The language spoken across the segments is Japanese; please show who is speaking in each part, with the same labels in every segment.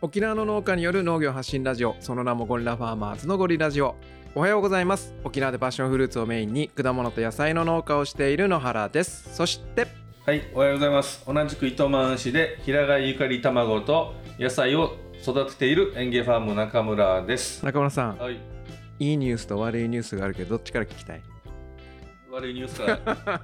Speaker 1: 沖縄の農家による農業発信ラジオその名もゴリラファーマーズのゴリラジオおはようございます沖縄でパッションフルーツをメインに果物と野菜の農家をしている野原ですそして
Speaker 2: はい、おはようございます。同じく糸満市で平飼いゆかり卵と野菜を育てている園芸ファーム中村です。
Speaker 1: 中村さん
Speaker 2: はい、
Speaker 1: いいニュースと悪いニュースがあるけどどっちから聞きたい？
Speaker 2: 悪いニュースか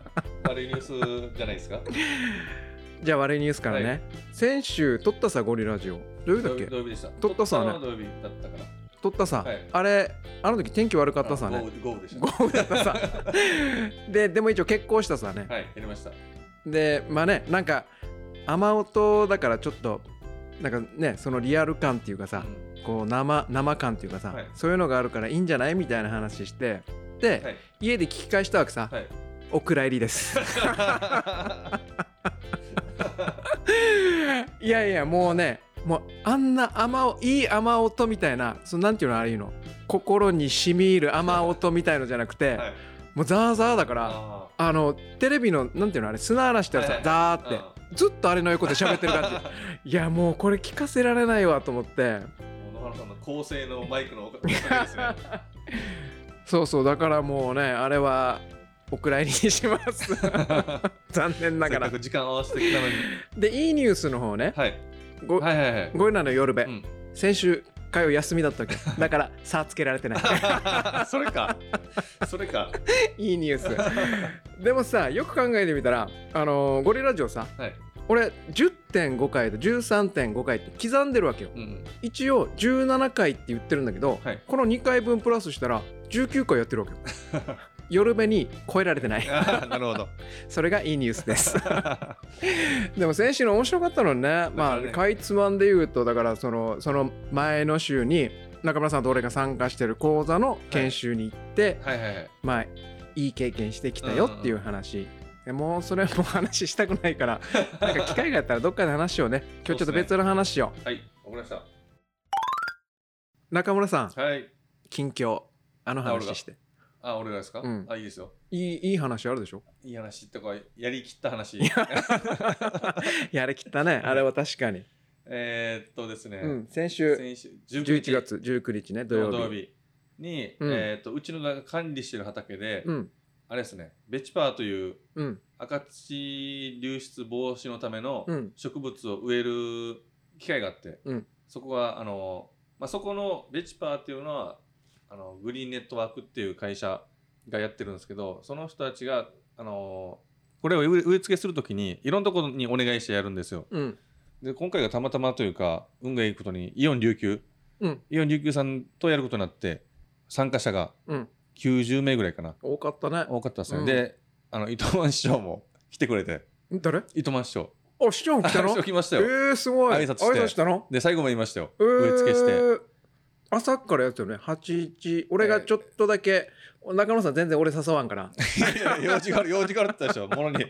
Speaker 2: 悪いニュースじゃないですか？
Speaker 1: じゃあ悪いニュースからね、
Speaker 2: はい。
Speaker 1: 先週撮ったさゴリラジオ。どういうだっけ？
Speaker 2: 土曜日でした？
Speaker 1: 撮ったさね。
Speaker 2: 土曜日だったかな。
Speaker 1: 撮ったさ、
Speaker 2: はい。
Speaker 1: あれあの時天気悪かったさ
Speaker 2: あ
Speaker 1: ね
Speaker 2: 豪雨でした。
Speaker 1: 豪雨だったさ。ででも一応結婚したさね、
Speaker 2: はい、やりました。
Speaker 1: でまあねなんか雨音だからちょっとなんかねそのリアル感っていうかさ、
Speaker 2: うん。
Speaker 1: こう生生感っていうかさ、
Speaker 2: はい。
Speaker 1: そういうのがあるからいいんじゃないみたいな話してで、
Speaker 2: はい、
Speaker 1: 家で聞き返したわけさ、
Speaker 2: はい。
Speaker 1: お蔵入りです いやいやもうねもうあんな雨音いい雨音みたいなそのなんていうのああいうの心にしみ入る雨音みたいのじゃなくて、
Speaker 2: はい。
Speaker 1: もうザーザーだから
Speaker 2: あ
Speaker 1: あのテレビのなんていうのあれ砂嵐したらさ、
Speaker 2: はいはい。
Speaker 1: ザーって
Speaker 2: あ
Speaker 1: ずっとあれの横で喋ってる感じ。いやもうこれ聞かせられないわと思って。
Speaker 2: ー野原さんの高性能マイクのおかげですね。
Speaker 1: そうそうだからもうねあれはお蔵入りにします 残念ながら
Speaker 2: 時間合わせてきたのに。
Speaker 1: でいいニュースの方ね、
Speaker 2: はい。
Speaker 1: ご
Speaker 2: はいはいはい。
Speaker 1: ゴリラの夜べ、
Speaker 2: うん
Speaker 1: 先週火曜休みだったわけだから差つけられてない
Speaker 2: それか。それか。
Speaker 1: いいニュースでもさよく考えてみたらあのーゴリラジオさ
Speaker 2: はい。
Speaker 1: 俺10.5回と13.5回って刻んでるわけよ
Speaker 2: うん。
Speaker 1: 一応17回って言ってるんだけど、
Speaker 2: はい
Speaker 1: この2回分プラスしたら19回やってるわけよ 夜べに超えられてない。
Speaker 2: なるほど。
Speaker 1: それがいいニュースです。でも先週の面白かったのにね。まあ
Speaker 2: だか
Speaker 1: いつまんで言うとだからそのその前の週に中村さんと俺が参加してる講座の研修に行って、
Speaker 2: はいはいはい。
Speaker 1: まあいい経験してきたよっていう話、でもうそれも話したくないから なんか機会があったらどっかで話しようね。今日ちょっと別の話しよう。
Speaker 2: はい、わかりました。
Speaker 1: 中村さん
Speaker 2: はい。
Speaker 1: 近況あの話して
Speaker 2: あ、俺がですか、
Speaker 1: うん。
Speaker 2: あ、いいですよ。
Speaker 1: いいいい話あるでしょ？
Speaker 2: いい話とか、やりきった話。
Speaker 1: や。れきったね。あれは確かに、
Speaker 2: えーっとですね、
Speaker 1: うん、先週
Speaker 2: 先週
Speaker 1: 11月19日ね土曜日。
Speaker 2: 日に、
Speaker 1: うん。
Speaker 2: えーっとうちのが管理してる畑で、
Speaker 1: うん。
Speaker 2: あれですね、ベチパーという
Speaker 1: うん。
Speaker 2: 赤土流出防止のための
Speaker 1: うん。
Speaker 2: 植物を植える機会があって、
Speaker 1: うん。
Speaker 2: そこがあの、まあ、そこのベチパーっていうのはあのグリーンネットワークっていう会社がやってるんですけどその人たちがあのこれを植え付けするときにいろんなところにお願いしてやるんですよ。
Speaker 1: うん。
Speaker 2: で今回がたまたまというか運がいいことにイオン琉球
Speaker 1: うん。
Speaker 2: イオン琉球さんとやることになって参加者が
Speaker 1: うん。
Speaker 2: 90名ぐらいかな。
Speaker 1: 多かったね。
Speaker 2: 多かったですね。
Speaker 1: うん。
Speaker 2: であの糸満市長も来てくれて。
Speaker 1: 誰？
Speaker 2: 糸満市長。
Speaker 1: あ市長来たの？
Speaker 2: 市長来ました
Speaker 1: え
Speaker 2: よ。
Speaker 1: ー、すごい。
Speaker 2: 挨拶して。
Speaker 1: したの？
Speaker 2: で最後も言いましたよ。
Speaker 1: えー。
Speaker 2: 植え付けして。
Speaker 1: 朝っからやってるね。8時。俺がちょっとだけ、中野さん全然俺誘わんから。
Speaker 2: 用事がある用事があるって言ったでしょ。ものに。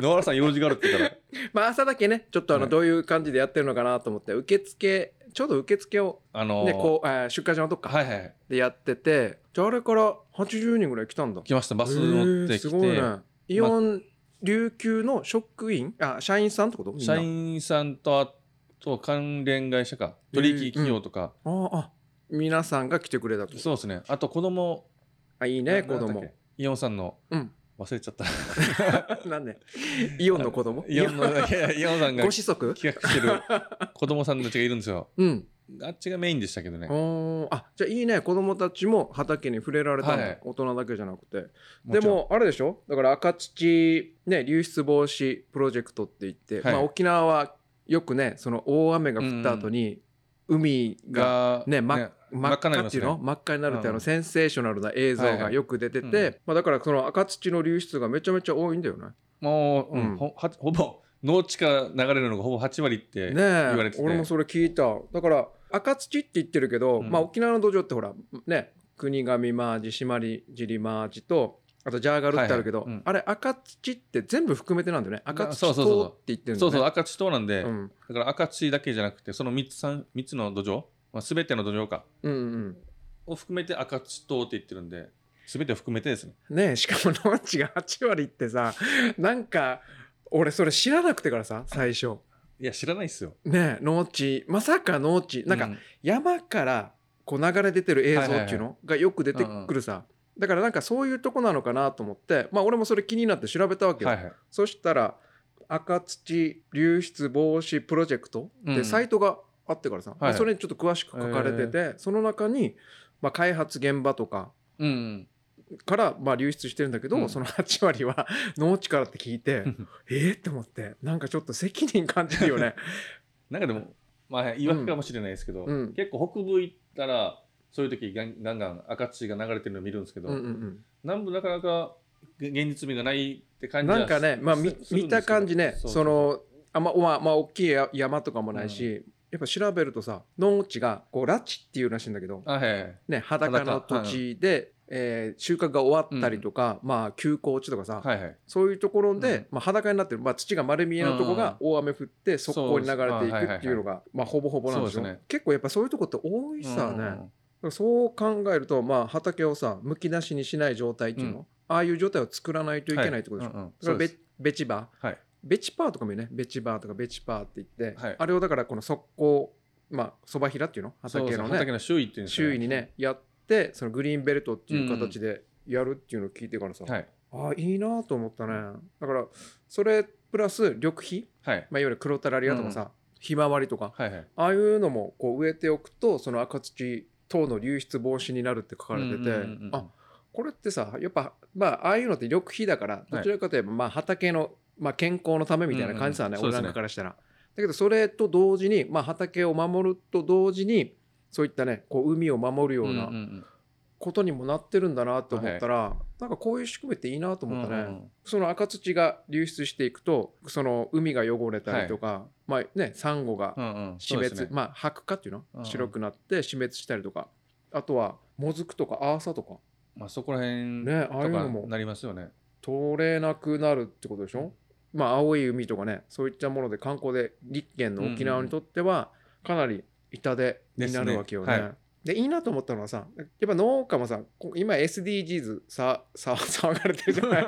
Speaker 2: 野原さん用事があるって言ったら。
Speaker 1: まあ朝だけねちょっとあの、
Speaker 2: はい。
Speaker 1: どういう感じでやってるのかなと思って受付ちょうど受付を
Speaker 2: あのー
Speaker 1: ねこう、えー出荷所のとこか、
Speaker 2: はいはいはい。
Speaker 1: でやっててじゃああれから80人ぐらい来たんだ。
Speaker 2: 来ました。バス乗ってきて。
Speaker 1: えーすごいね。イオン琉球の職員？あ社員さんってこと？
Speaker 2: 社員さんとあと関連会社か。取引企業とか、
Speaker 1: あーあ皆さんが来てくれたと。
Speaker 2: そうですね。あと子供。
Speaker 1: あいいね
Speaker 2: な
Speaker 1: 子供。
Speaker 2: イオンさんの。
Speaker 1: うん。
Speaker 2: 忘れちゃった。
Speaker 1: なんで？イオンの子供？
Speaker 2: イオンのいやイオンさんが
Speaker 1: ご子息？
Speaker 2: 企画してる子供さんたちがいるんですよ。
Speaker 1: うん。
Speaker 2: あっちがメインでしたけどね。
Speaker 1: あじゃあいいね。子供たちも畑に触れられたんだ、
Speaker 2: はい。
Speaker 1: 大人だけじゃなくて。でもあれでしょ？だから赤土、ね、流出防止プロジェクトって言って、
Speaker 2: はい。
Speaker 1: まあ、沖縄はよくねその大雨が降った後に海が
Speaker 2: が
Speaker 1: ね真っ真っ
Speaker 2: 赤
Speaker 1: っていうの？真っ赤になるってあの
Speaker 2: うん
Speaker 1: センセーショナルな映像がよく出てて、
Speaker 2: うん。
Speaker 1: まあ、だからその赤土の流出がめちゃめちゃ多いんだよね。
Speaker 2: もう、うん。
Speaker 1: うん。
Speaker 2: ほはほぼ農地から流れるのがほぼ8割って
Speaker 1: ね
Speaker 2: 言われてて、
Speaker 1: え俺もそれ聞いた。だから赤土って言ってるけど、
Speaker 2: うん。
Speaker 1: まあ、沖縄の土壌ってほらね国神マージ締まり尻マージとあとジャーガルってあるけど、
Speaker 2: はいはい。うん。
Speaker 1: あれ赤土って全部含めてなんだよね。赤土
Speaker 2: そうそうそうそう。
Speaker 1: 島って言ってるんだよね。
Speaker 2: そうそう赤地島なんで、
Speaker 1: うん。
Speaker 2: だから赤地だけじゃなくてその3つ三三つの土壌、まあ、全ての土壌か。
Speaker 1: うんうん
Speaker 2: を含めて赤地島って言ってるんで全てを含めてですね。
Speaker 1: ねえしかも農地が8割ってさなんか俺それ知らなくてからさ最初。
Speaker 2: いや知らないっすよ。
Speaker 1: ね農地まさか農地なんか
Speaker 2: う
Speaker 1: 山からこう流れ出てる映像っていうのがよく出てくるさ。だからなんかそういうとこなのかなと思ってまあ俺もそれ気になって調べたわけよ、
Speaker 2: はいはい。
Speaker 1: そしたら赤土流出防止プロジェクト
Speaker 2: うん。
Speaker 1: でサイトがあってからさ、
Speaker 2: はい。
Speaker 1: それにちょっと詳しく書かれてて、その中に、まあ、開発現場とか
Speaker 2: うん
Speaker 1: からまあ流出してるんだけど、
Speaker 2: うん。
Speaker 1: その8割は 農地からって聞いて
Speaker 2: うん。
Speaker 1: えーって思ってなんかちょっと責任感じるよね。
Speaker 2: なんかでもまあ言い訳かもしれないですけど、
Speaker 1: うん。
Speaker 2: 結構北部行ったらそういう時ガンガンガン赤土が流れてるのを見るんですけど、
Speaker 1: うんうんうん。
Speaker 2: 南部なかなか現実味がないって感じは
Speaker 1: なんかね、まあ、み
Speaker 2: すするん
Speaker 1: 見た感じねそのあままあまあ大きいや山とかもないし、やっぱ調べるとさ農地がこう拉致っていうらしいんだけど、ね、裸の土地で、えー収穫が終わったりとか、まあ休耕地とかさ、
Speaker 2: はいはい。
Speaker 1: そういうところで、
Speaker 2: うん。
Speaker 1: まあ、裸になってる、まあ、土が丸見えのとこが大雨降って速攻に流れていくっていうのがまあほぼほぼなんでしょ。
Speaker 2: そうですね。
Speaker 1: 結構やっぱそういうとこって多いさね、
Speaker 2: うん。
Speaker 1: だからそう考えると、まあ、畑をさむき出しにしない状態っていうの、
Speaker 2: うん。
Speaker 1: ああいう状態を作らないといけないってことでしょ、
Speaker 2: はい。うんうん。
Speaker 1: だからベ
Speaker 2: そうで
Speaker 1: ベチバー
Speaker 2: はい
Speaker 1: ベチパーとかもいいね。ベチバーとかベチパーって言って、
Speaker 2: はい。
Speaker 1: あれをだからこの速攻まあそば平っていうの？畑のね。
Speaker 2: そう畑の周囲っていうんですか
Speaker 1: 周囲にねやってそのグリーンベルトっていう形でやるっていうのを聞いてからさ、
Speaker 2: はい。
Speaker 1: ああいいなと思ったね。だからそれプラス緑肥、
Speaker 2: はい。
Speaker 1: まあ、いわゆる黒タラリアとかさ、ひまわりとか
Speaker 2: はいはい。
Speaker 1: ああいうのもこう植えておくとその赤土等の流出防止になるって書かれてて、
Speaker 2: うんうんうんうん
Speaker 1: あこれってさやっぱまあああいうのって緑肥だからどちらかといえばまあ畑の、まあ、健康のためみたいな感じさね、俺
Speaker 2: うん。うんそうですね。
Speaker 1: なんかからしたら。だけどそれと同時に、まあ、畑を守ると同時にそういったねこう海を守るよう
Speaker 2: うん
Speaker 1: な
Speaker 2: うん。
Speaker 1: ことにもなってるんだなと思ったら、なんかこういう仕組みっていいなと
Speaker 2: うん
Speaker 1: 思ったね。
Speaker 2: うんうん
Speaker 1: その赤土が流出していくとその海が汚れたりとか、まあねサンゴが
Speaker 2: うんうん
Speaker 1: 死滅、
Speaker 2: そうですね。
Speaker 1: まあ白化っていうの、
Speaker 2: うんうん。
Speaker 1: 白くなって死滅したりとか。あとはもずくとかアーサとか。
Speaker 2: まあそこら辺
Speaker 1: ねああいう
Speaker 2: と
Speaker 1: のも
Speaker 2: かなりますよね。
Speaker 1: 取れなくなるってことでしょ、まあ青い海とかねそういったもので観光で立県の沖縄にとってはかなり痛手になるわけよね。
Speaker 2: ですね。はい。
Speaker 1: でいいなと思ったのはさやっぱ農家もさこ今 SDGs ささ 騒がれてるじゃない？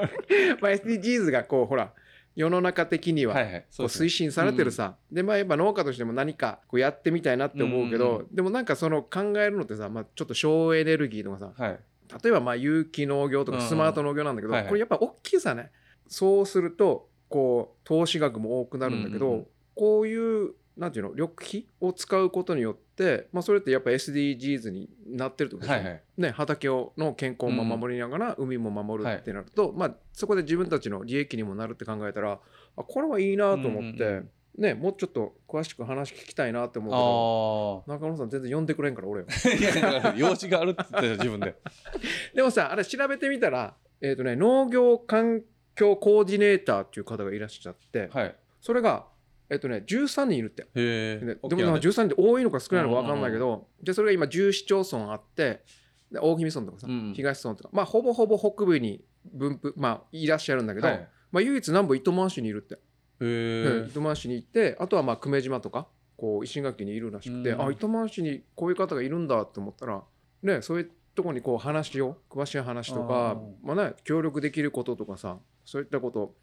Speaker 1: まあ SDGs がこうほら世の中的にはこう推進されてるさ、でまあやっぱ農家としても何かこうやってみたいなって思うけど、でもなんかその考えるのってさ、まあ、ちょっと省エネルギーとかさ
Speaker 2: はい。
Speaker 1: 例えばまあ有機農業とかスマート農業なんだけど、これやっぱ大きいさね。そうするとこう投資額も多くなるんだけど、
Speaker 2: うんうんうん。
Speaker 1: こういうなんていうの緑肥を使うことによって、まあ、それってやっぱ SDGs になってるってことでしょ、
Speaker 2: はいはい。
Speaker 1: ね、畑をの健康も守りながら海も守るってなると、まあ、そこで自分たちの利益にもなるって考えたらあこれはいいなと思って、
Speaker 2: うんうん
Speaker 1: ね、もうちょっと詳しく話聞きたいなって思うけど
Speaker 2: あ
Speaker 1: 中野さん全然呼んでくれんから俺
Speaker 2: 用事があるって言ったじゃん自分で。
Speaker 1: でもさあれ調べてみたら、えーとね、農業環境コーディネーターっていう方がいらっしゃって、
Speaker 2: はい。
Speaker 1: それが、えーとね、13人いるって。ででもなんか13人って多いのか少ないのか分かんないけど、でそれが今10市町村あってで大宜味村とかさ、
Speaker 2: うん
Speaker 1: 東村とか。まあほぼほぼ北部に分布まあいらっしゃるんだけど、
Speaker 2: はい。
Speaker 1: まあ、唯一南部糸満市にいるって、
Speaker 2: へ
Speaker 1: 糸満市に行ってあとはまあ久米島とかこう石垣にいるらしくて、
Speaker 2: うん
Speaker 1: あ糸満市にこういう方がいるんだって思ったらねそういうところにこう話を詳しい話とか
Speaker 2: あ
Speaker 1: まあね、協力できることとかさそういったこと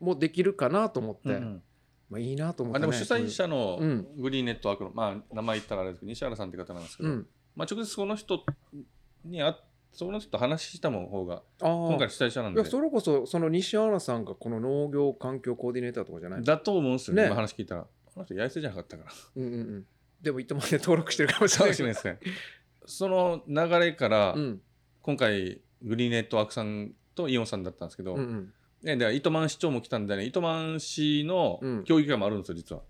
Speaker 1: もできるかなと思って、
Speaker 2: うんうん。
Speaker 1: まあいいなと思ったね。
Speaker 2: あでも主催者の
Speaker 1: うん。
Speaker 2: グリーンネットワークの、まあ、名前言ったらあれですけど西原さんって方なんですけど、
Speaker 1: うん。
Speaker 2: まあ、直接その人にあその人と話したも方が今回主催者なんで。
Speaker 1: いやそれこそその西原さんがこの農業環境コーディネーターとかじゃない。
Speaker 2: だと思うんですよね。
Speaker 1: ね。
Speaker 2: 今話聞いたら。この人八重洲じゃなかったから。
Speaker 1: うんうんうん。でも糸満で登録してるかもしれ
Speaker 2: か
Speaker 1: ない。
Speaker 2: もしれないですねその流れから、
Speaker 1: うん。
Speaker 2: 今回グリーンネットワークさんとイオンさんだったんですけど、
Speaker 1: うんうん
Speaker 2: ね、で糸満市長も来たんでね。糸満市の
Speaker 1: うん
Speaker 2: 協議会もあるんですよ実は。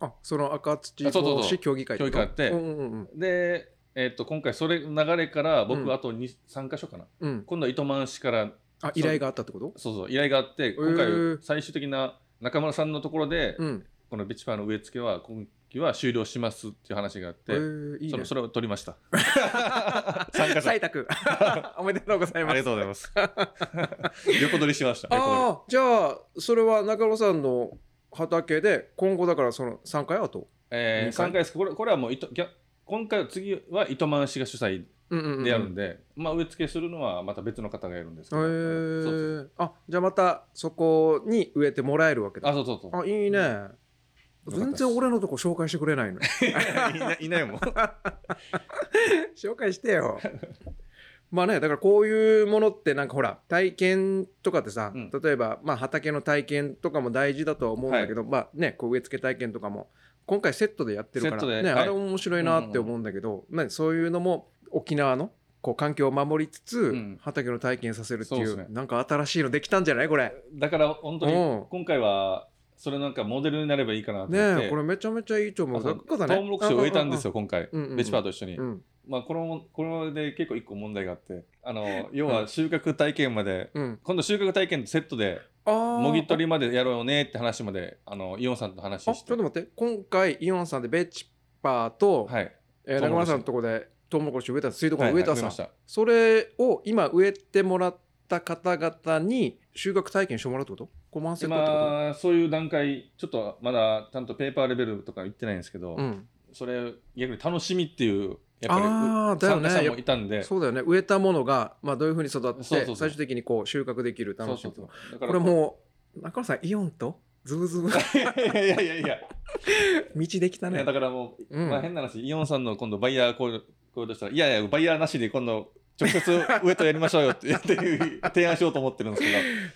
Speaker 1: あその赤土
Speaker 2: あそうそうそう。
Speaker 1: 防止協議会
Speaker 2: 協議会あって。
Speaker 1: うんうんうん
Speaker 2: で、えっと今回それ流れから僕
Speaker 1: うん。
Speaker 2: あと2 3箇所かな。
Speaker 1: うん。
Speaker 2: 今度は糸満市から
Speaker 1: あ依頼があったってこと？
Speaker 2: そうそう依頼があって今
Speaker 1: へ
Speaker 2: 回
Speaker 1: ー。
Speaker 2: 最終的な中村さんのところで、
Speaker 1: うん。
Speaker 2: このビチパーの植え付けは今期は終了しますっていう話があって、
Speaker 1: えーいいね。
Speaker 2: それそれを取りました。参加者。
Speaker 1: 採択 おめでとうございます。
Speaker 2: ありがとうございます。横取りしました。横取
Speaker 1: ああじゃあそれは中野さんの畑で今後だからその3回あと？
Speaker 2: りえー、
Speaker 1: 二回
Speaker 2: ？3回です。これこれはもう糸ぎゃ今回は次は糸満市が主催
Speaker 1: うんうんうん
Speaker 2: でやるん。で、まあ植え付けするのはまた別の方がやるんですけ
Speaker 1: へ
Speaker 2: ど、そうそう
Speaker 1: えあじゃあまたそこに植えてもらえるわけだ。
Speaker 2: あそうそうそう。
Speaker 1: あいいね全然俺のとこ紹介してくれないの
Speaker 2: いないいないもん。
Speaker 1: 紹介してよ。まあねだからこういうものってなんかほら体験とかってさ、
Speaker 2: うん。
Speaker 1: 例えば、まあ、畑の体験とかも大事だとは思うんだけど、まあねこう植え付け体験とかも今回セットでやってるから、ね
Speaker 2: はい。
Speaker 1: あれ面白いなって思うんだけど、まあ、そういうのも沖縄のこう環境を守りつつ、
Speaker 2: ん。
Speaker 1: 畑の体験させるっていう
Speaker 2: ね。
Speaker 1: なんか新しいのできたんじゃない？これ。
Speaker 2: だから本当に
Speaker 1: うん。
Speaker 2: 今回はそれなんかモデルになればいいかなと思って。
Speaker 1: ねえこれめちゃめちゃいいと思う。
Speaker 2: あそう
Speaker 1: だからね
Speaker 2: トウモロコシを植えたんですよ今回。
Speaker 1: うんうんうん。
Speaker 2: ベチパーと一緒に、
Speaker 1: うん。
Speaker 2: まあこのこれで結構一個問題があって。あの 要は収穫体験まで、
Speaker 1: うん。
Speaker 2: 今度収穫体験とセットでもぎ取りまでやろうねって話まであのイオンさんと話
Speaker 1: あちょっ
Speaker 2: して
Speaker 1: と待って。今回イオンさんでベチパーと、
Speaker 2: はい。
Speaker 1: えー中村さんのとこでトウモロコシ植えた水道管
Speaker 2: はい
Speaker 1: 植えたさ、
Speaker 2: はい植えました。
Speaker 1: それを今植えてもらった方々に収穫体験してもらうってこと？コマンセットってこ
Speaker 2: 今そういう段階ちょっとまだちゃんとペーパーレベルとか言ってないんですけど、
Speaker 1: とうん。
Speaker 2: それ逆に楽しみっていうやっぱり参加者もいたんで。
Speaker 1: そうだよね。植えたものが、まあ、どういうふうに育って最終的にこう収穫できる楽しみ
Speaker 2: そうそうそう。だか
Speaker 1: こ
Speaker 2: ら
Speaker 1: れもう中村さんイオンと？ズブズブ。
Speaker 2: いやいやいやいや。
Speaker 1: 道できたね。
Speaker 2: だからもう、
Speaker 1: うん。
Speaker 2: まあ、変な話イオンさんの今度バイヤーこうこうとしたらいやいやバイヤーなしで今度直接上とやりましょうよっていう提案しようと思ってるんですけ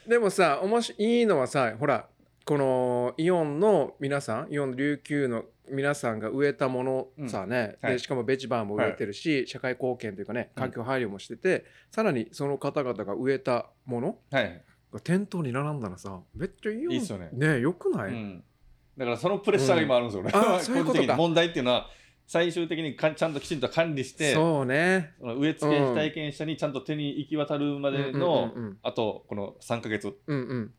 Speaker 2: ど。
Speaker 1: でもさおもしいいのはさほらこのイオンの皆さんイオン琉球の皆さんが植えたものさね、
Speaker 2: はい。
Speaker 1: でしかもベチバーも植えてるし、社会貢献というかね環境配慮もしてて、さらにその方々が植えたもの
Speaker 2: はい、
Speaker 1: が店頭に並んだらさめっちゃいいよ
Speaker 2: いいっすよね。
Speaker 1: ねよくない、
Speaker 2: うん、だからそのプレッシャーが今あるんですよね、
Speaker 1: うん。あーそういうこと
Speaker 2: 問題っていうのは最終的にかちゃんときちんと管理して
Speaker 1: そうね。
Speaker 2: その植え付け体験者にちゃんと手に行き渡るまでの、
Speaker 1: うんうんうん
Speaker 2: あとこの3か月。
Speaker 1: うんうん。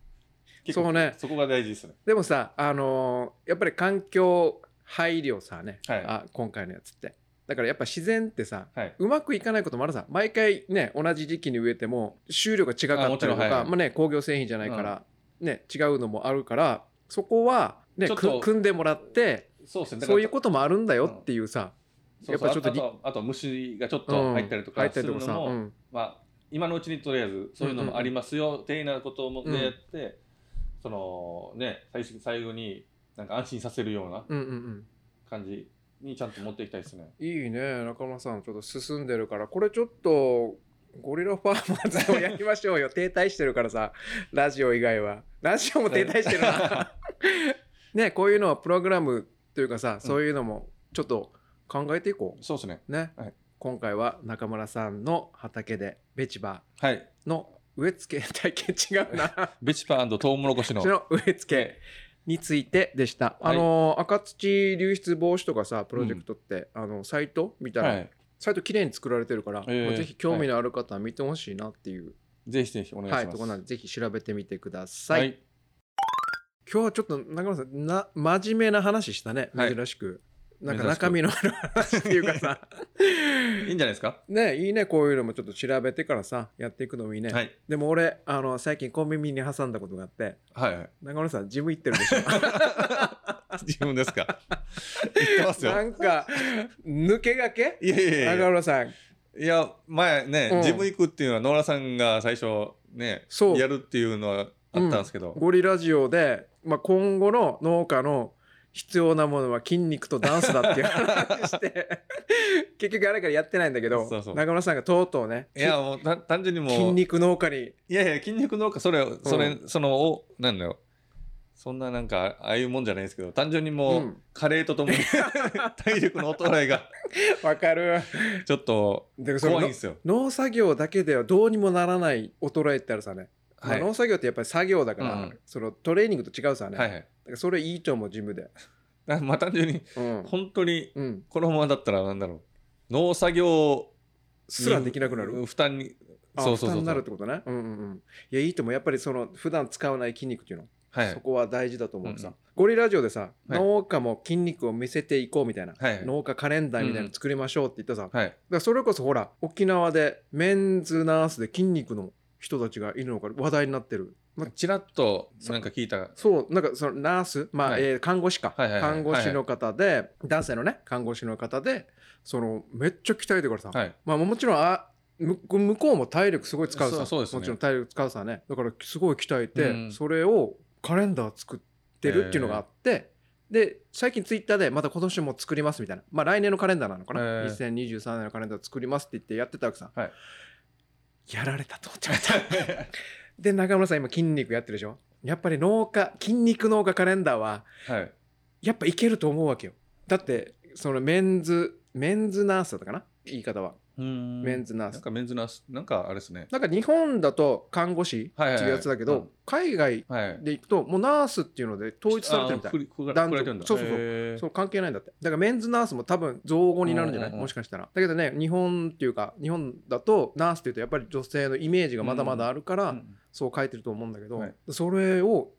Speaker 2: 結構
Speaker 1: そうね。
Speaker 2: そこが大事ですね。
Speaker 1: でもさあのーやっぱり環境配慮さね、
Speaker 2: はい。
Speaker 1: あ今回のやつって。だからやっぱ自然ってさ
Speaker 2: はい。う
Speaker 1: まくいかないこともあるさ。毎回ね同じ時期に植えても収量が違かったりとか
Speaker 2: はい。
Speaker 1: まあね、工業製品じゃないから、ね、違うのもあるからそこは、ね、
Speaker 2: ちょっと
Speaker 1: く組んでもらって
Speaker 2: そうですね。
Speaker 1: そういうこともあるんだよっていうさ、
Speaker 2: そうそう。
Speaker 1: やっぱちょっとり
Speaker 2: あとあと虫がちょっ
Speaker 1: うん。
Speaker 2: と入ったりとかするのも、
Speaker 1: うん。
Speaker 2: まあ、今のうちにとりあえずそういうのもありますよ、丁寧なことをでやって、そのね最終最後になんか安心させるような
Speaker 1: うんうんうん。
Speaker 2: 感じにちゃんと持っていきたいですね。
Speaker 1: いいね中村さん。ちょっと進んでるから。これちょっとゴリラファーマーズをやりましょうよ。停滞してるからさラジオ以外は。ラジオも停滞してるな。ねこういうのはプログラムというかさそういうのもちょっと考えていこ
Speaker 2: そうですね。
Speaker 1: うね、
Speaker 2: はい
Speaker 1: 今回は中村さんの畑でベチバ
Speaker 2: はい。
Speaker 1: の植え付け体験違うな
Speaker 2: ベチパートウモロコシの
Speaker 1: そ。の植え付けについてでした、
Speaker 2: はい
Speaker 1: あの赤土流出防止とかさプロジェクトって、あのサイト見たら、
Speaker 2: はい。
Speaker 1: サイト綺麗に作られてるから、
Speaker 2: えー
Speaker 1: まあぜひ興味のある方は見てほしいなっていう、
Speaker 2: ぜひぜひお願いし
Speaker 1: はい、
Speaker 2: ます。
Speaker 1: ところなんでぜひ調べてみてください。
Speaker 2: はい。
Speaker 1: 今日はちょっと中村さんな真面目な話したね
Speaker 2: はい
Speaker 1: 珍しく、なんか中身のある話っていうかさ
Speaker 2: いいんじゃないですか？
Speaker 1: ねいいねこういうのもちょっと調べてからさやっていくのもいいね、
Speaker 2: はい。
Speaker 1: でも俺あの最近コンビニに挟んだことがあって
Speaker 2: はいはい。
Speaker 1: 中村さんジム行ってるでしょ？
Speaker 2: 自分ですか？言ってますよ。
Speaker 1: なんか抜けがけ？
Speaker 2: いやいやいや。
Speaker 1: 中村さん
Speaker 2: いや前ね、
Speaker 1: うん
Speaker 2: ジム行くっていうのは野良さんが最初ね
Speaker 1: そう
Speaker 2: やるっていうのはあったんですけど、
Speaker 1: ゴリラジオで、まあ、今後の農家の必要なものは筋肉とダンスだっていう話して 結局あれからやってないんだけど
Speaker 2: そうそう。
Speaker 1: 中村さんがとうとうね
Speaker 2: いやもうた単純にもう
Speaker 1: 筋肉農家に。
Speaker 2: いやいや筋肉農家それそれ、そのおなんだよ。そんななんかああいうもんじゃないですけど単純にもう、
Speaker 1: うん。
Speaker 2: 加齢とともに 体力の衰えが。
Speaker 1: わかる。
Speaker 2: ちょっと怖いんですよ。
Speaker 1: 農作業だけではどうにもならない衰えってあるさね、まあ
Speaker 2: はい。
Speaker 1: 農作業ってやっぱり作業だから、
Speaker 2: うん。
Speaker 1: そのトレーニングと違うさね、
Speaker 2: はいはい。
Speaker 1: だからそれいいと思うジムで、
Speaker 2: だ まあ単純に
Speaker 1: うん。
Speaker 2: 本当に
Speaker 1: うん、
Speaker 2: このままだったらなんだろう。農作業
Speaker 1: すらできなくなる。
Speaker 2: 負担に
Speaker 1: あ
Speaker 2: そうそうそう
Speaker 1: 負担になるってことね。うんうんうん。いやいいと思う。やっぱりその普段使わない筋肉っていうの。
Speaker 2: はい。
Speaker 1: そこは大事だと思うさ、
Speaker 2: うん
Speaker 1: ゴリラジオでさ、
Speaker 2: はい。
Speaker 1: 農家も筋肉を見せていこうみたいな、
Speaker 2: はい。
Speaker 1: 農家カレンダーみたいなの作りましょうって言ったさ、だか
Speaker 2: はい
Speaker 1: らそれこそほら沖縄でメンズナースで筋肉の人たちがいるのが話題になってる、ま
Speaker 2: ちらっとなんか聞いた。
Speaker 1: そうなんかそのナース、まあ
Speaker 2: はい。
Speaker 1: えー看護師か、
Speaker 2: はいはいはい。
Speaker 1: 看護師の方で、男性のね看護師の方でそのめっちゃ鍛えてからさ、
Speaker 2: はい。
Speaker 1: まあもちろんあむ向こうも体力すごい使うさ。
Speaker 2: そうね。
Speaker 1: もちろん体力使うさね。だからすごい鍛えて、
Speaker 2: うん。
Speaker 1: それをカレンダー作ってるっていうのがあって、で最近ツイッターでまた今年も作りますみたいな。まあ来年のカレンダーなのかな、
Speaker 2: へー。
Speaker 1: 2023年のカレンダー作りますって言ってやってたわけさ、
Speaker 2: はい
Speaker 1: やられたと。思っちゃったで中村さん今筋肉やってるでしょ？やっぱり農家筋肉農家カレンダーは
Speaker 2: はい。
Speaker 1: やっぱいけると思うわけよ。だってそのメンズメンズナースだったかな？言い方はメ
Speaker 2: メ
Speaker 1: ンズナース。
Speaker 2: なんかメンズナースなんかあれですね。
Speaker 1: なんか日本だと看護師って
Speaker 2: はい
Speaker 1: うやつだけど、
Speaker 2: うん。
Speaker 1: 海外
Speaker 2: はい
Speaker 1: で行くともうナースっていうので統一されてるみたい男女。そうそうそう。そう関係ないんだって。だからメンズナースも多分造語になるんじゃない？
Speaker 2: うんうんうん。
Speaker 1: もしかしたら。だけどね日本っていうか日本だとナースっていうとやっぱり女性のイメージがまだまだあるから、
Speaker 2: うん。
Speaker 1: そう書いてると思うんだけど、
Speaker 2: はい。
Speaker 1: それを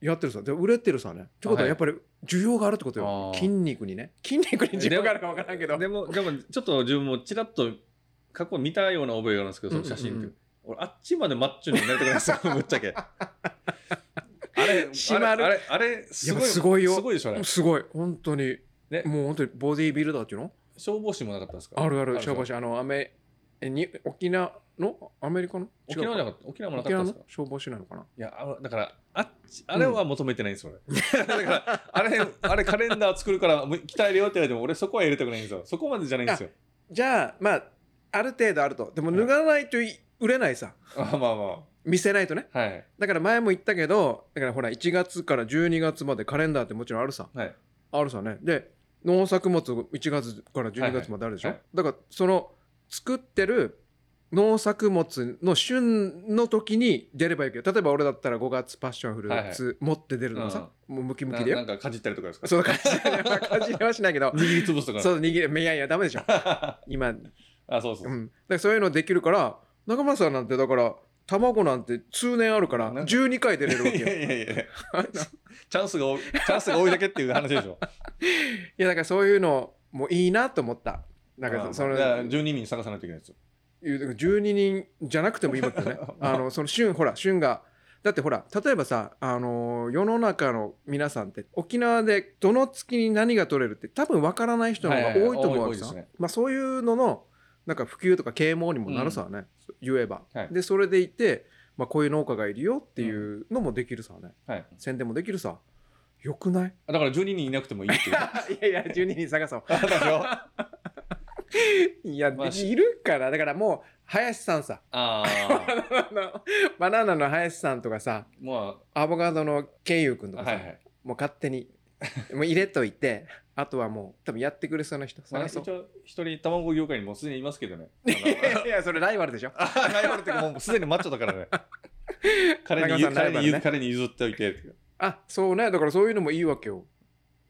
Speaker 1: やってるさ。で売れてるさね。ってことはやっぱり需要があるってことよ、
Speaker 2: あー。
Speaker 1: 筋肉にね。筋肉に需要があるか分からんけど。
Speaker 2: でもでもちょっと自分もちらっと過去見たような覚えがあるんですけどその写真って、
Speaker 1: うんうんうん
Speaker 2: 俺あっちまでマッチョになりたくないですよぶっちゃけ。あれ
Speaker 1: 締まる。
Speaker 2: あれあれあれすごい
Speaker 1: すごいよ。
Speaker 2: すごいでしょ
Speaker 1: すごい。本当に、
Speaker 2: ね。
Speaker 1: もう本当にボディービルダーっていうの？
Speaker 2: 消防士もなかったですか？
Speaker 1: あるある消防士。あのアに沖縄の？アメリカの？
Speaker 2: 沖縄じゃなかった。沖縄もなかったですか？
Speaker 1: の消防士なのかな？い
Speaker 2: やだからああれは求めてないんですよ、俺。だからあれあれカレンダー作るからもう鍛えるよって言われても俺そこは入れたくないんですよ。そこまでじゃないんですよ。
Speaker 1: じゃあまあある程度あると。でも脱がないとい売れないさ。
Speaker 2: あまあま
Speaker 1: 見せないとね。
Speaker 2: あはい。
Speaker 1: だから前も言ったけどだからほら1月から12月までカレンダーってもちろんあるさ。
Speaker 2: はい。
Speaker 1: あるさね。で農作物1月から12月まであるでしょ、
Speaker 2: はいはい。
Speaker 1: だからその作ってる農作物の旬の時に出ればいいけど例えば俺だったら5月パッションフルーツ持って出るとかさ、もうムキムキで
Speaker 2: なな
Speaker 1: よ
Speaker 2: んかかじったりとかですか？
Speaker 1: そうかじまあかじりはしないけど
Speaker 2: 握りつぶすとか
Speaker 1: そう握りいやいやダメでしょ。今、
Speaker 2: あそうそう
Speaker 1: う。ん、だからそういうのできるから中村さんなんてだから卵なんて数年あるから
Speaker 2: なんか。
Speaker 1: 12回出れるわけ
Speaker 2: い
Speaker 1: よ
Speaker 2: やいやいや。チャンスがチャンスが多いだけっていう話でしょ。
Speaker 1: いやだからそういうのもいいなと思った。なん
Speaker 2: あ
Speaker 1: かその
Speaker 2: だから12人探さないといけないですよ
Speaker 1: いうだから12人じゃなくてもいいわけよね。あのその旬ほら旬が。だってほら例えばさ、あのー世の中の皆さんって沖縄でどの月に何が取れるって多分わからない人の方が多いと思うわけさ、
Speaker 2: ね。
Speaker 1: まあ、そういうののなんか普及とか啓蒙にもなるさね、言えば、
Speaker 2: はい。
Speaker 1: でそれでいて、まあ、こういう農家がいるよっていうのもできるさね。
Speaker 2: はい。
Speaker 1: 宣伝もできるさ。よくない？
Speaker 2: だから12人いなくてもいいっていう。
Speaker 1: いやいや12人探そう いや、
Speaker 2: まあし
Speaker 1: いるから。だからもう林さんさ。
Speaker 2: あ あ
Speaker 1: バナナの林さんとかさ
Speaker 2: ま
Speaker 1: アボカドのケイユウ君とかさ、
Speaker 2: あはいはい。
Speaker 1: もう勝手にもう入れといてあとはもう多分やってくれそうな人。
Speaker 2: まあ、
Speaker 1: 探そう
Speaker 2: 一応一人卵業界にもうすでにいますけどね。
Speaker 1: いやいやそれライバルでしょ。
Speaker 2: あのライバルっていうかもうすでにマッチョだからね。彼に
Speaker 1: 中村さんライバルね。
Speaker 2: 彼に彼に譲っておいて。
Speaker 1: あそうね。だからそういうのもいいわけよ。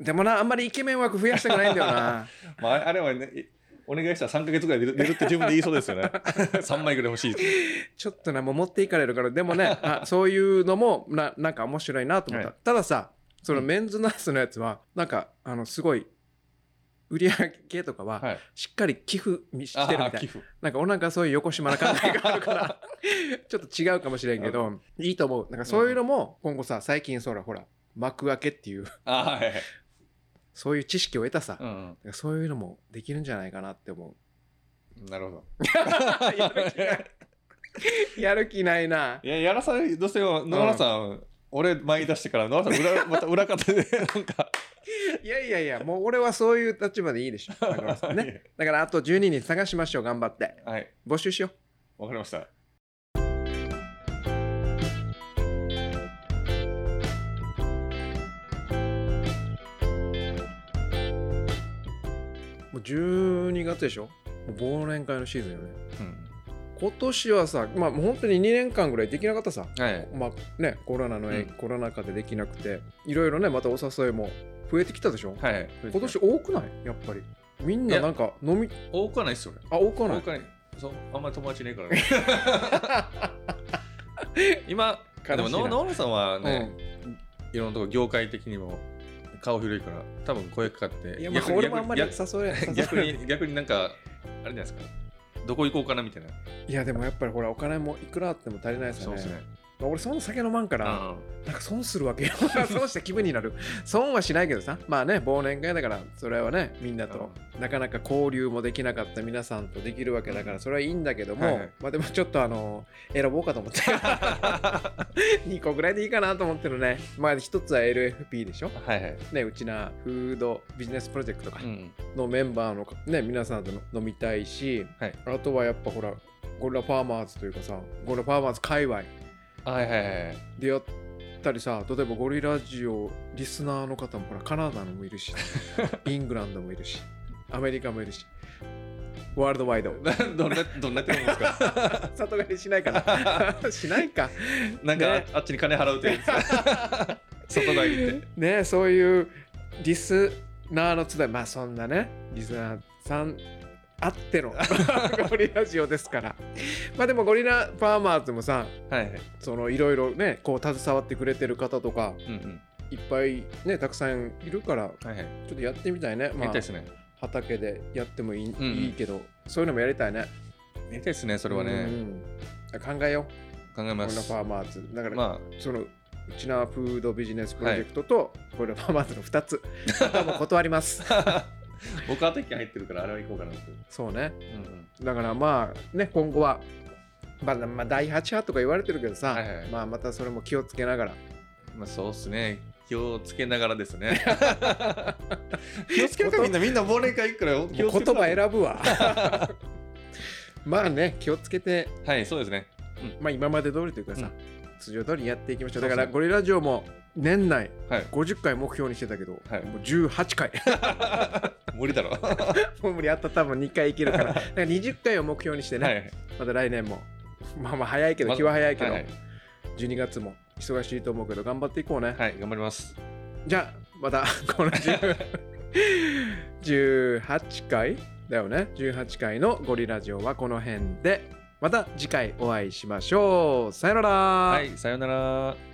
Speaker 1: でもなあんまりイケメン枠増やしたくないんだよな。
Speaker 2: まあ、あれはねいお願いしたら3か月ぐらい出る出るって自分で言いそうですよね。3枚ぐらい欲しい
Speaker 1: ちょっとなもう持っていかれるからでもね あそういうのもななんか面白いなと思った、
Speaker 2: はい。
Speaker 1: たださその
Speaker 2: うん。
Speaker 1: メンズナースのやつはなんかあのすごい売り上げとかは
Speaker 2: はい。
Speaker 1: しっかり寄付してるみたい
Speaker 2: あー寄付。
Speaker 1: なんかお腹そういう横島な感じがあるから ちょっと違うかもしれんけどいいと思う。なんかそういうのも今後さ最近そらほら幕開けっていう。
Speaker 2: はい
Speaker 1: そういう知識を得たさ、
Speaker 2: うんうん。
Speaker 1: そういうのもできるんじゃないかなって思
Speaker 2: なるほど。
Speaker 1: やる気ない。うやる気ないな。い
Speaker 2: ややらされどうせよ野村さん、俺前に出してから野村さん裏 また裏方でなんか。
Speaker 1: いやいやいやもう俺はそういう立場でいいでしょ。ね。だからあと12人探しましょう頑張って。
Speaker 2: はい。
Speaker 1: 募集しよう。
Speaker 2: わかりました
Speaker 1: 12月でしょ？忘年会のシーズンよね。
Speaker 2: うん。
Speaker 1: 今年はさまあ本当に2年間ぐらいできなかったさ。
Speaker 2: はい。
Speaker 1: まあねコロナの、
Speaker 2: うん。
Speaker 1: コロナ禍でできなくていろいろねまたお誘いも増えてきたでしょ、
Speaker 2: はい
Speaker 1: 今年多くない？やっぱり。みんななんか飲み
Speaker 2: 多くはないっすよ。
Speaker 1: あ多くはない？
Speaker 2: 俺多くはない。そうあんまり友達いないから。ね 今でも野野村さんはね、いろんなとこ業界的にも顔広いから多分声かかって
Speaker 1: いやまあ俺もあんまり誘
Speaker 2: 逆
Speaker 1: えない。
Speaker 2: 逆に逆になんかあれじゃないですか。どこ行こうかなみたいな。い
Speaker 1: やでもやっぱりほらお金もいくらあっても足りないですよね。
Speaker 2: そうですね。
Speaker 1: まあ俺そんな酒飲まんから、
Speaker 2: うん。
Speaker 1: なんか損するわけよ。損した気分になる。損はしないけどさ。まあね忘年会だからそれはねみんなとなかなか交流もできなかった皆さんとできるわけだからそれはいいんだけども、
Speaker 2: はいはい。
Speaker 1: まあでもちょっとあの選ぼうかと思って2個ぐらいでいいかなと思ってるね。まあ一つは LFP でしょ。
Speaker 2: はいはい。
Speaker 1: ねうちなフードビジネスプロジェクトか。
Speaker 2: うん。
Speaker 1: のメンバーのね皆さんと飲みたいし、
Speaker 2: はい。
Speaker 1: あとはやっぱほらゴリラファーマーズというかさゴリラファーマーズ界隈
Speaker 2: はいはいはい。
Speaker 1: でやったりさ例えばゴリラジオリスナーの方もほらカナダのもいるし イングランドもいるしアメリカもいるしワールドワイド。
Speaker 2: な どんな、どんなってるんですか？
Speaker 1: 里帰りしないかな。しないか。
Speaker 2: なんか、
Speaker 1: ね。
Speaker 2: あっちに金払うって言うんですか？外帰りって。
Speaker 1: ねそういうリスナーの集い。まあそんなねリスナーさんあっての ゴリラジオですからまあでもゴリラファーマーズもさ
Speaker 2: はいはい。
Speaker 1: そのいろいろねこう携わってくれてる方とか
Speaker 2: うんうん。
Speaker 1: いっぱいねたくさんいるから
Speaker 2: はいはい。
Speaker 1: ちょっとやってみたいね。
Speaker 2: やりたいですね。
Speaker 1: 畑でやってもいい,、
Speaker 2: んうん
Speaker 1: いいけど、そういうのもやりたいね。
Speaker 2: やりたいですね、それは
Speaker 1: う
Speaker 2: ね。
Speaker 1: ん考えよう。
Speaker 2: 考えます
Speaker 1: ゴリラフ。ァーマーズ。だから、
Speaker 2: ま
Speaker 1: そのうちなフードビジネスプロジェクトと、ゴリラファーマーズの2つ。断ります。
Speaker 2: あ、僕は敵入ってるから、あれは行こうかなって。
Speaker 1: そうね。
Speaker 2: うんうん。
Speaker 1: だからまあね、今後は、まあ、まあ、第8波とか言われてるけどさ、
Speaker 2: はいはい
Speaker 1: まあまたそれも気をつけながら。
Speaker 2: まあそうっすね。気をつけながらですね。気をつけるかみんな、みんな忘年会行くから 気をつける
Speaker 1: 葉選ぶわ。まあね、気をつけて
Speaker 2: はい、そうですね。
Speaker 1: まあ今まで通りというかさ、
Speaker 2: うん
Speaker 1: 通常通りやっていきましょ
Speaker 2: う。
Speaker 1: だからゴリラジオも年内
Speaker 2: はい。
Speaker 1: 50回目標にしてたけど、
Speaker 2: はい
Speaker 1: もう18回。
Speaker 2: 無理だろ。
Speaker 1: もう無理あった多分2回いけるから。だから20回を目標にしてね、
Speaker 2: はい。
Speaker 1: また来年も。まあまあ早いけど、
Speaker 2: ま
Speaker 1: 気は早いけど、
Speaker 2: はい
Speaker 1: 12月も忙しいと思うけど、頑張っていこうね。
Speaker 2: はい、頑張ります。
Speaker 1: じゃあ、またこの10 18回だよね。18回のゴリラジオはこの辺で、また次回お会いしましょう。さよなら。
Speaker 2: はい、さよなら。